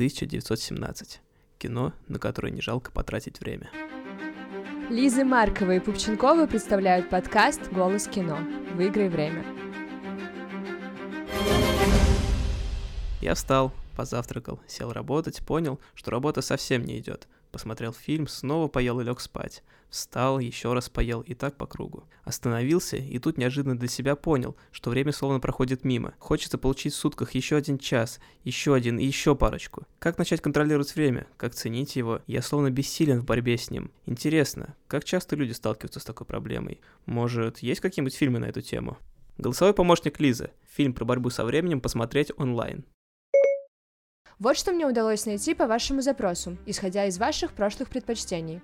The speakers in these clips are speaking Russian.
1917. Кино, на которое не жалко потратить время. Лиза Маркова и Пупченкова представляют подкаст «Голос кино». Выиграй время. Я встал, позавтракал, сел работать, понял, что работа совсем не идет – Посмотрел фильм, снова поел и лег спать. Встал, еще раз поел и так по кругу. Остановился и тут неожиданно для себя понял, что время словно проходит мимо. Хочется получить в сутках еще один час, еще один и еще парочку. Как начать контролировать время? Как ценить его? Я словно бессилен в борьбе с ним. Интересно, как часто люди сталкиваются с такой проблемой? Может, есть какие-нибудь фильмы на эту тему? Голосовой помощник Лиза. Фильм про борьбу со временем посмотреть онлайн. Вот что мне удалось найти по вашему запросу, исходя из ваших прошлых предпочтений.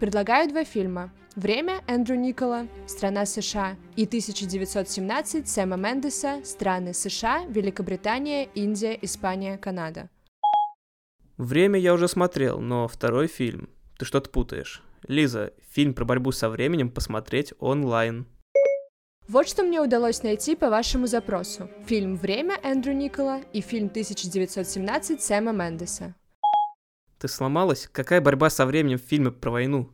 Предлагаю два фильма. «Время» Эндрю Никола, «Страна США» и «1917» Сэма Мендеса, «Страны США», Великобритания, Индия, Испания, Канада. «Время» я уже смотрел, но второй фильм. Ты что-то путаешь. Лиза, фильм про борьбу со временем посмотреть онлайн. Вот что мне удалось найти по вашему запросу. Фильм «Время» Эндрю Никола и фильм «1917» Сэма Мендеса. Ты сломалась? Какая борьба со временем в фильме про войну?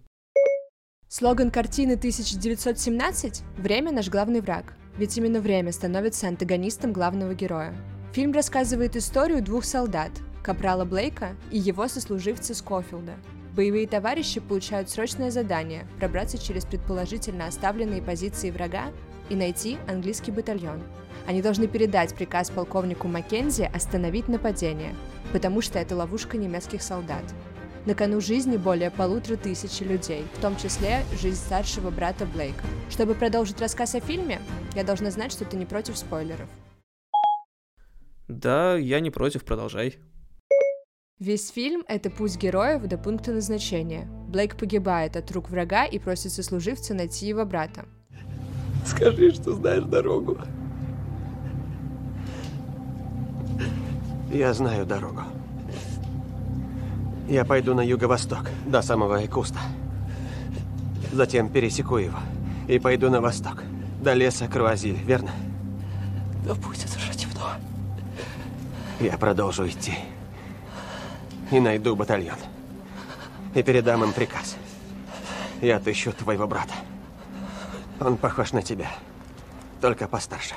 Слоган картины 1917 «Время – наш главный враг», ведь именно время становится антагонистом главного героя. Фильм рассказывает историю двух солдат – Капрала Блейка и его сослуживца Скофилда. Боевые товарищи получают срочное задание – пробраться через предположительно оставленные позиции врага и найти английский батальон. Они должны передать приказ полковнику Маккензи остановить нападение, потому что это ловушка немецких солдат. На кону жизни более полутора тысячи людей, в том числе жизнь старшего брата Блейка. Чтобы продолжить рассказ о фильме, я должна знать, что ты не против спойлеров. Да, я не против, продолжай. Весь фильм — это путь героев до пункта назначения. Блейк погибает от рук врага и просит сослуживца найти его брата. Скажи, что знаешь дорогу. Я знаю дорогу. Я пойду на юго-восток, до самого Экуста. Затем пересеку его и пойду на восток, до леса Круазиль, верно? Но будет уже темно. Я продолжу идти. И найду батальон. И передам им приказ. Я отыщу твоего брата. Он похож на тебя, только постарше.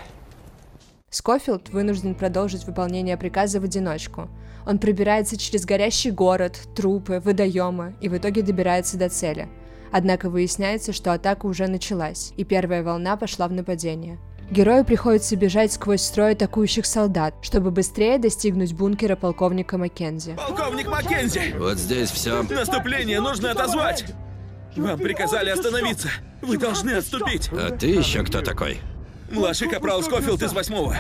Скофилд вынужден продолжить выполнение приказа в одиночку. Он пробирается через горящий город, трупы, водоемы и в итоге добирается до цели. Однако выясняется, что атака уже началась, и первая волна пошла в нападение. Герою приходится бежать сквозь строй атакующих солдат, чтобы быстрее достигнуть бункера полковника Маккензи. Полковник Маккензи! Вот здесь все. Наступление нужно отозвать! Вам приказали остановиться. Вы должны отступить. А ты еще кто такой? Младший капрал Скофилд из восьмого.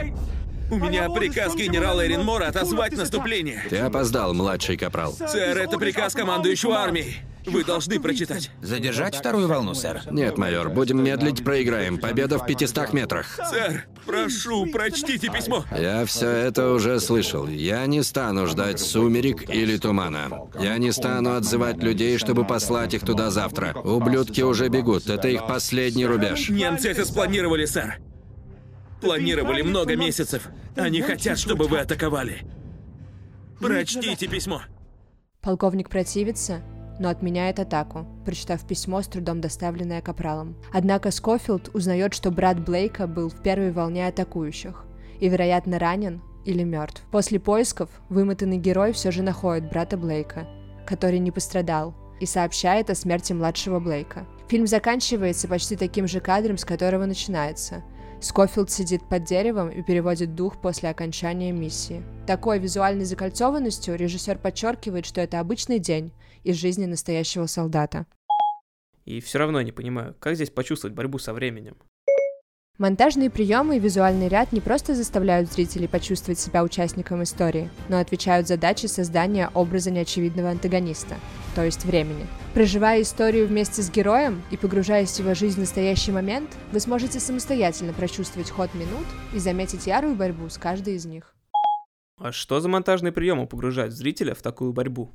У меня приказ генерала Эринмора отозвать наступление. Ты опоздал, младший капрал. Сэр, это приказ командующего армией. Вы должны прочитать. Задержать вторую волну, сэр? Нет, майор, будем медлить, проиграем. Победа в 500 метрах. Сэр, прошу, прочтите письмо. Я все это уже слышал. Я не стану ждать сумерек или тумана. Я не стану отзывать людей, чтобы послать их туда завтра. Ублюдки уже бегут. Это их последний рубеж. Немцы это спланировали, сэр. Планировали много месяцев. Они хотят, чтобы вы атаковали. Прочтите письмо. Полковник противится, но отменяет атаку, прочитав письмо, с трудом доставленное капралом. Однако Скофилд узнает, что брат Блейка был в первой волне атакующих и, вероятно, ранен или мертв. После поисков вымотанный герой все же находит брата Блейка, который не пострадал, и сообщает о смерти младшего Блейка. Фильм заканчивается почти таким же кадром, с которого начинается – Скофилд сидит под деревом и переводит дух после окончания миссии. Такой визуальной закольцованностью режиссер подчеркивает, что это обычный день из жизни настоящего солдата. И все равно не понимаю, как здесь почувствовать борьбу со временем? Монтажные приемы и визуальный ряд не просто заставляют зрителей почувствовать себя участником истории, но отвечают задаче создания образа неочевидного антагониста, то есть времени. Проживая историю вместе с героем и погружаясь в его жизнь в настоящий момент, вы сможете самостоятельно прочувствовать ход минут и заметить ярую борьбу с каждой из них. А что за монтажные приемы погружают зрителя в такую борьбу?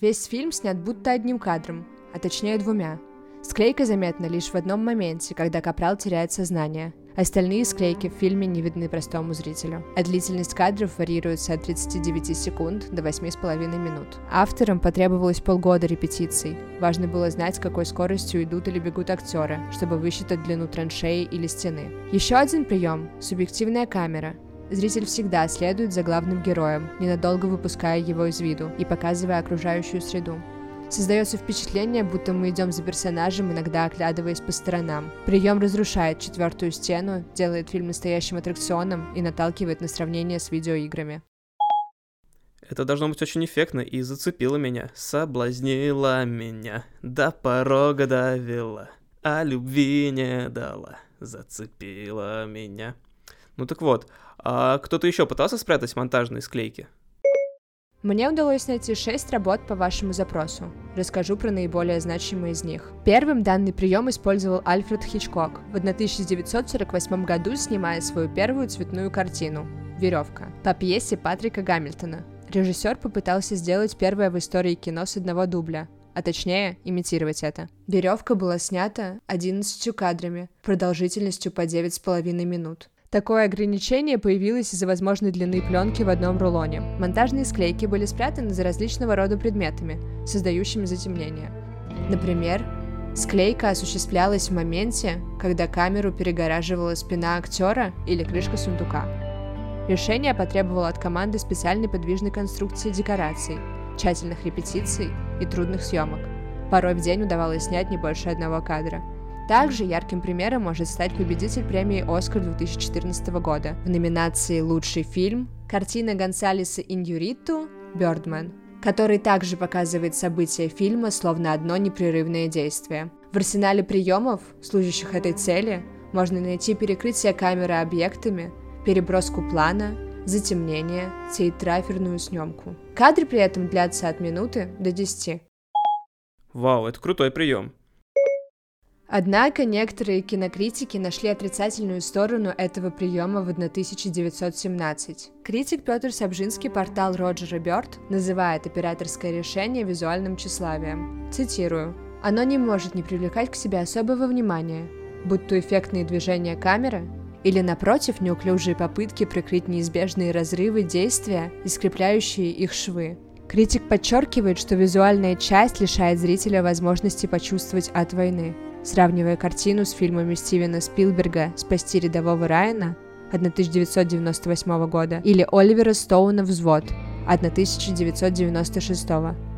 Весь фильм снят будто одним кадром, а точнее двумя – Склейка заметна лишь в одном моменте, когда Капрал теряет сознание. Остальные склейки в фильме не видны простому зрителю. А длительность кадров варьируется от 39 секунд до 8,5 минут. Авторам потребовалось полгода репетиций. Важно было знать, с какой скоростью идут или бегут актеры, чтобы высчитать длину траншеи или стены. Еще один прием – субъективная камера. Зритель всегда следует за главным героем, ненадолго выпуская его из виду и показывая окружающую среду. Создается впечатление, будто мы идем за персонажем, иногда оглядываясь по сторонам. Прием разрушает четвертую стену, делает фильм настоящим аттракционом и наталкивает на сравнение с видеоиграми. Это должно быть очень эффектно и зацепило меня, соблазнила меня, до порога довела, а любви не дала, зацепила меня. Ну так вот, а кто-то еще пытался спрятать монтажные склейки? Мне удалось найти шесть работ по вашему запросу. Расскажу про наиболее значимые из них. Первым данный прием использовал Альфред Хичкок в 1948 году, снимая свою первую цветную картину «Веревка» по пьесе Патрика Гамильтона. Режиссер попытался сделать первое в истории кино с одного дубля, а точнее имитировать это. «Веревка» была снята 11 кадрами, продолжительностью по 9,5 минут. Такое ограничение появилось из-за возможной длины пленки в одном рулоне. Монтажные склейки были спрятаны за различного рода предметами, создающими затемнение. Например, склейка осуществлялась в моменте, когда камеру перегораживала спина актера или крышка сундука. Решение потребовало от команды специальной подвижной конструкции декораций, тщательных репетиций и трудных съемок. Порой в день удавалось снять не больше одного кадра – также ярким примером может стать победитель премии «Оскар» 2014 года в номинации «Лучший фильм» картина Гонсалеса Иньюриту «Бёрдман», который также показывает события фильма словно одно непрерывное действие. В арсенале приемов, служащих этой цели, можно найти перекрытие камеры объектами, переброску плана, затемнение, тейтраферную съемку. Кадры при этом длятся от минуты до 10. Вау, это крутой прием. Однако некоторые кинокритики нашли отрицательную сторону этого приема в 1917. Критик Петр Сабжинский портал Роджера Бёрд называет операторское решение визуальным тщеславием. Цитирую. «Оно не может не привлекать к себе особого внимания, будь то эффектные движения камеры или, напротив, неуклюжие попытки прикрыть неизбежные разрывы действия и скрепляющие их швы. Критик подчеркивает, что визуальная часть лишает зрителя возможности почувствовать от войны, Сравнивая картину с фильмами Стивена Спилберга «Спасти рядового Райана» 1998 года или Оливера Стоуна «Взвод» 1996,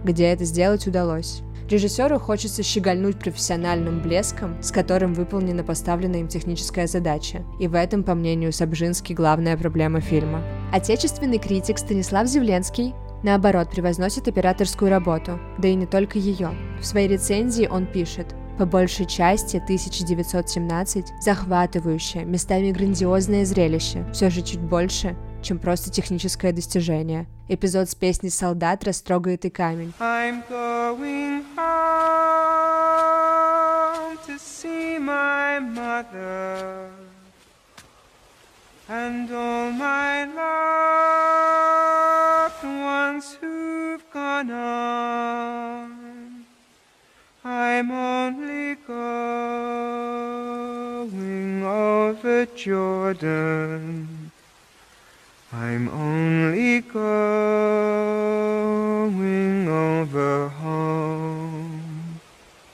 где это сделать удалось. Режиссеру хочется щегольнуть профессиональным блеском, с которым выполнена поставленная им техническая задача. И в этом, по мнению Сабжински, главная проблема фильма. Отечественный критик Станислав Зевленский наоборот, превозносит операторскую работу, да и не только ее. В своей рецензии он пишет – по большей части 1917 захватывающее, местами грандиозное зрелище, все же чуть больше, чем просто техническое достижение. Эпизод с песней «Солдат» растрогает и камень. I'm going home to see my mother and all my loved ones who've gone on. I'm only going over Jordan. I'm only going over.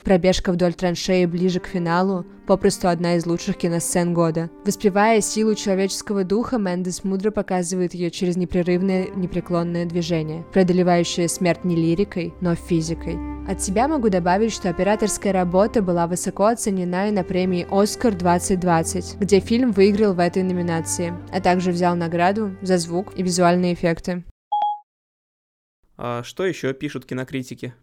Пробежка вдоль траншеи ближе к финалу – попросту одна из лучших киносцен года. Воспевая силу человеческого духа, Мендес мудро показывает ее через непрерывное, непреклонное движение, преодолевающее смерть не лирикой, но физикой. От себя могу добавить, что операторская работа была высоко оценена и на премии «Оскар 2020», где фильм выиграл в этой номинации, а также взял награду за звук и визуальные эффекты. А что еще пишут кинокритики?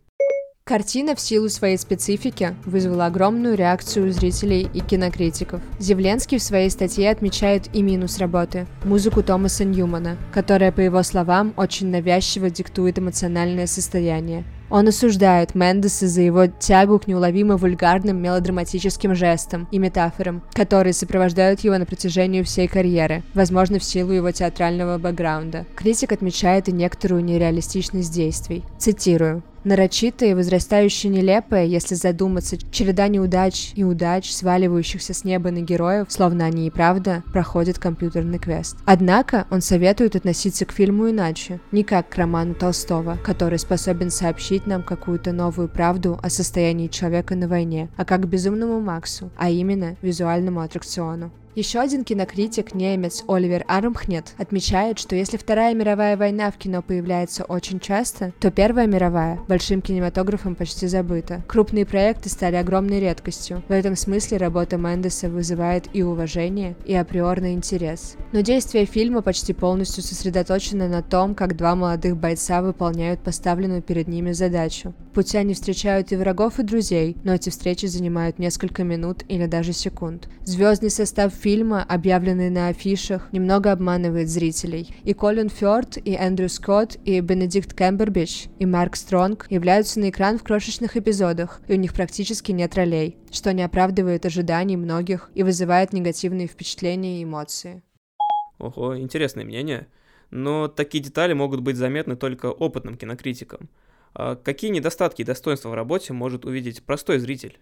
Картина в силу своей специфики вызвала огромную реакцию зрителей и кинокритиков. Зевленский в своей статье отмечает и минус работы – музыку Томаса Ньюмана, которая, по его словам, очень навязчиво диктует эмоциональное состояние. Он осуждает Мендеса за его тягу к неуловимо вульгарным мелодраматическим жестам и метафорам, которые сопровождают его на протяжении всей карьеры, возможно, в силу его театрального бэкграунда. Критик отмечает и некоторую нереалистичность действий. Цитирую. Нарочитая и возрастающая нелепая, если задуматься, череда неудач и удач, сваливающихся с неба на героев, словно они и правда проходят компьютерный квест. Однако он советует относиться к фильму иначе, не как к роману Толстого, который способен сообщить нам какую-то новую правду о состоянии человека на войне, а как к безумному Максу, а именно визуальному аттракциону. Еще один кинокритик, немец Оливер Армхнет, отмечает, что если Вторая мировая война в кино появляется очень часто, то Первая мировая большим кинематографом почти забыта. Крупные проекты стали огромной редкостью. В этом смысле работа Мендеса вызывает и уважение, и априорный интерес. Но действие фильма почти полностью сосредоточено на том, как два молодых бойца выполняют поставленную перед ними задачу. Пути они встречают и врагов, и друзей, но эти встречи занимают несколько минут или даже секунд. Звездный состав фильма, объявленный на афишах, немного обманывает зрителей. И Колин Фёрд, и Эндрю Скотт, и Бенедикт Кэмбербич, и Марк Стронг являются на экран в крошечных эпизодах, и у них практически нет ролей, что не оправдывает ожиданий многих и вызывает негативные впечатления и эмоции. Ого, интересное мнение. Но такие детали могут быть заметны только опытным кинокритикам. А какие недостатки и достоинства в работе может увидеть простой зритель?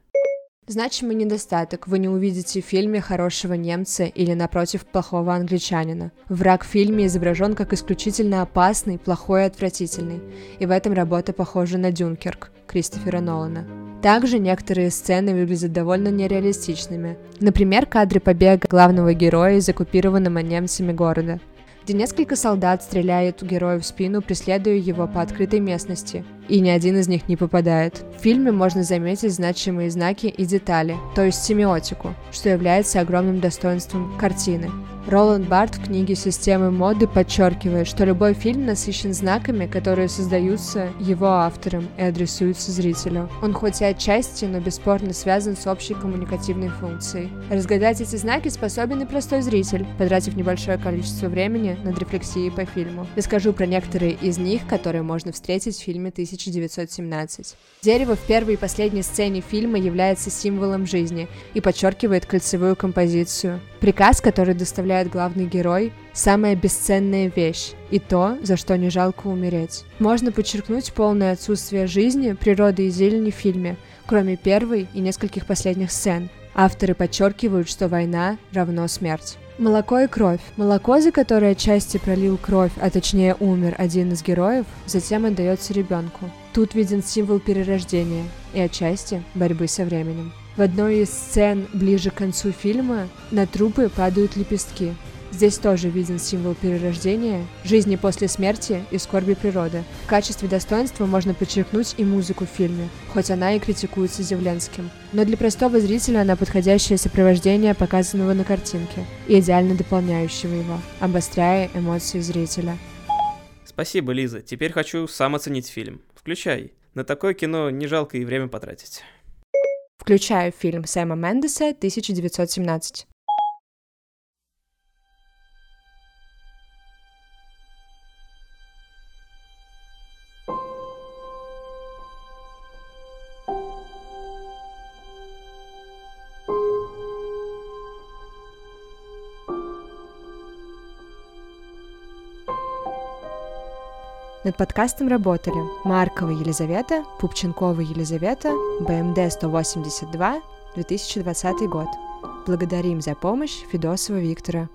Значимый недостаток вы не увидите в фильме хорошего немца или, напротив, плохого англичанина. Враг в фильме изображен как исключительно опасный, плохой и отвратительный. И в этом работа похожа на Дюнкерк Кристофера Нолана. Также некоторые сцены выглядят довольно нереалистичными. Например, кадры побега главного героя из оккупированного немцами города где несколько солдат стреляют герою в спину, преследуя его по открытой местности, и ни один из них не попадает. В фильме можно заметить значимые знаки и детали, то есть семиотику, что является огромным достоинством картины. Роланд Барт в книге «Системы моды» подчеркивает, что любой фильм насыщен знаками, которые создаются его автором и адресуются зрителю. Он хоть и отчасти, но бесспорно связан с общей коммуникативной функцией. Разгадать эти знаки способен и простой зритель, потратив небольшое количество времени над рефлексией по фильму. Расскажу про некоторые из них, которые можно встретить в фильме 1917. Дерево в первой и последней сцене фильма является символом жизни и подчеркивает кольцевую композицию. Приказ, который доставляет главный герой, самая бесценная вещь и то, за что не жалко умереть. Можно подчеркнуть полное отсутствие жизни, природы и зелени в фильме, кроме первой и нескольких последних сцен. Авторы подчеркивают, что война равно смерть. Молоко и кровь. Молоко, за которое отчасти пролил кровь, а точнее умер один из героев, затем отдается ребенку. Тут виден символ перерождения и отчасти борьбы со временем. В одной из сцен ближе к концу фильма на трупы падают лепестки. Здесь тоже виден символ перерождения, жизни после смерти и скорби природы. В качестве достоинства можно подчеркнуть и музыку в фильме, хоть она и критикуется Зевленским. Но для простого зрителя она подходящее сопровождение показанного на картинке и идеально дополняющего его, обостряя эмоции зрителя. Спасибо, Лиза. Теперь хочу сам оценить фильм. Включай. На такое кино не жалко и время потратить. Включаю фильм Сэма Мендеса 1917. Над подкастом работали Маркова Елизавета, Пупченкова Елизавета, БМД 182, 2020 год. Благодарим за помощь Федосова Виктора.